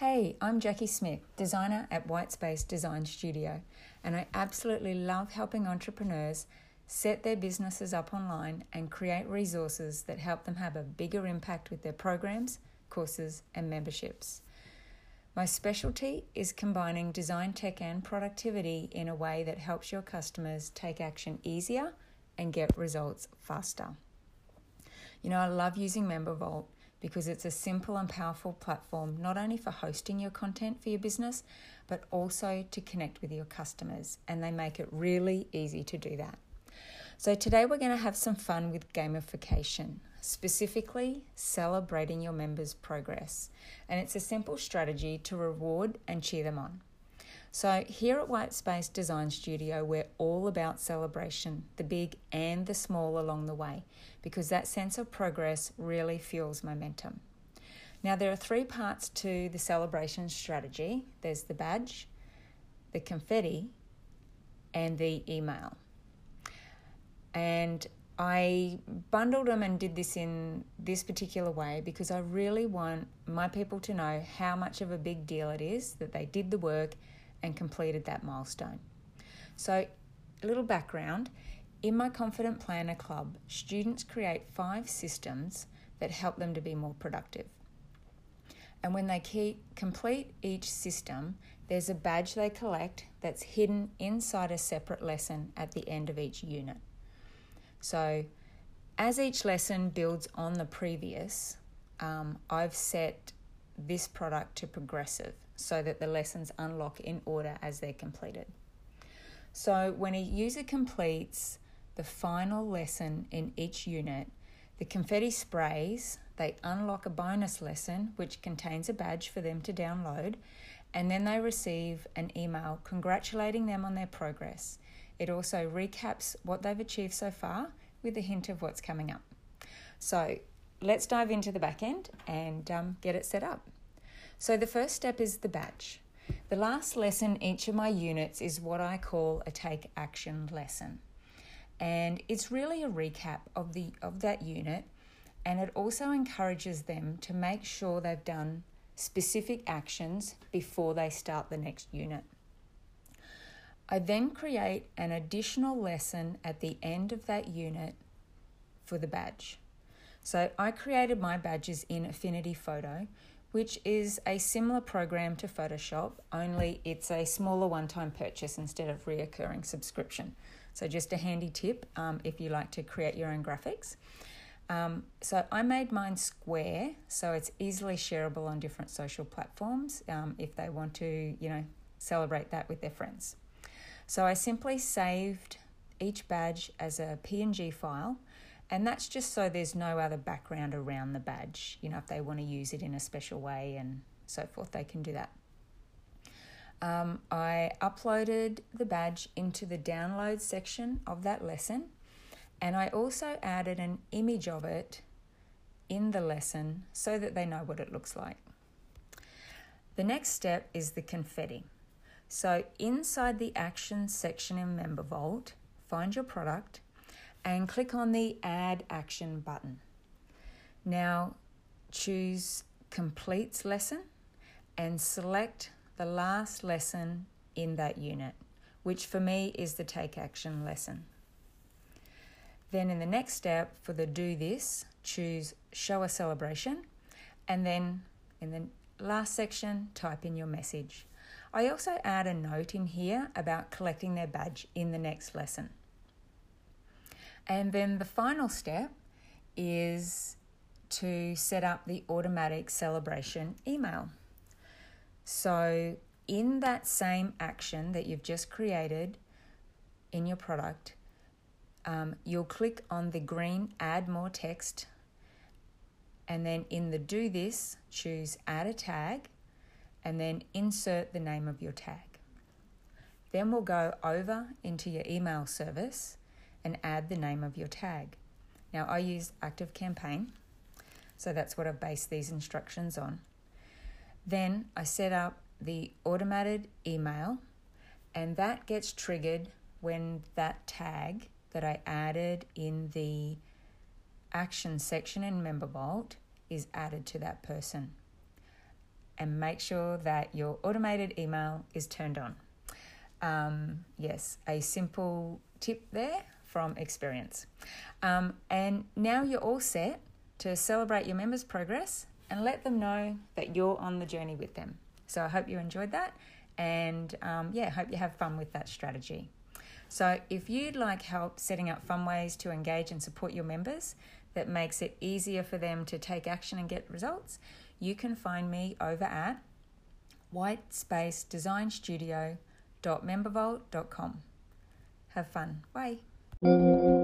Hey, I'm Jackie Smith, designer at Whitespace Design Studio, and I absolutely love helping entrepreneurs set their businesses up online and create resources that help them have a bigger impact with their programs, courses, and memberships. My specialty is combining design tech and productivity in a way that helps your customers take action easier and get results faster. You know, I love using MemberVault because it's a simple and powerful platform not only for hosting your content for your business, but also to connect with your customers, and they make it really easy to do that. So, today we're going to have some fun with gamification, specifically celebrating your members' progress. And it's a simple strategy to reward and cheer them on. So, here at White Space Design Studio, we're all about celebration, the big and the small along the way, because that sense of progress really fuels momentum. Now, there are three parts to the celebration strategy there's the badge, the confetti, and the email. And I bundled them and did this in this particular way because I really want my people to know how much of a big deal it is that they did the work and completed that milestone. So, a little background in my Confident Planner Club, students create five systems that help them to be more productive. And when they keep, complete each system, there's a badge they collect that's hidden inside a separate lesson at the end of each unit. So, as each lesson builds on the previous, um, I've set this product to progressive so that the lessons unlock in order as they're completed. So, when a user completes the final lesson in each unit, the confetti sprays, they unlock a bonus lesson which contains a badge for them to download, and then they receive an email congratulating them on their progress. It also recaps what they've achieved so far with a hint of what's coming up. So let's dive into the back end and um, get it set up. So the first step is the badge. The last lesson each of my units is what I call a take action lesson. And it's really a recap of the of that unit and it also encourages them to make sure they've done specific actions before they start the next unit. I then create an additional lesson at the end of that unit for the badge. So I created my badges in Affinity Photo, which is a similar program to Photoshop, only it's a smaller one time purchase instead of reoccurring subscription. So, just a handy tip um, if you like to create your own graphics. Um, so, I made mine square so it's easily shareable on different social platforms um, if they want to, you know, celebrate that with their friends. So I simply saved each badge as a PNG file, and that's just so there's no other background around the badge. You know, if they want to use it in a special way and so forth, they can do that. Um, I uploaded the badge into the download section of that lesson, and I also added an image of it in the lesson so that they know what it looks like. The next step is the confetti. So inside the Actions section in MemberVault, find your product and click on the Add Action button. Now choose Completes Lesson and select the last lesson in that unit, which for me is the Take Action lesson. Then in the next step for the Do This, choose Show a Celebration and then in the last section, type in your message. I also add a note in here about collecting their badge in the next lesson. And then the final step is to set up the automatic celebration email. So, in that same action that you've just created in your product, um, you'll click on the green Add More Text, and then in the Do This, choose Add a Tag, and then insert the name of your tag. Then we'll go over into your email service and add the name of your tag. Now I use Active Campaign, so that's what I've based these instructions on. Then I set up the automated email, and that gets triggered when that tag that I added in the action section in MemberVault is added to that person. and make sure that your automated email is turned on. Um, yes, a simple tip there from experience. Um, and now you're all set to celebrate your members' progress and let them know that you're on the journey with them. So I hope you enjoyed that and um, yeah, hope you have fun with that strategy. So if you'd like help setting up fun ways to engage and support your members that makes it easier for them to take action and get results, you can find me over at whitespaceDesignStudio.membervault.com. Have fun. Bye. Thank you.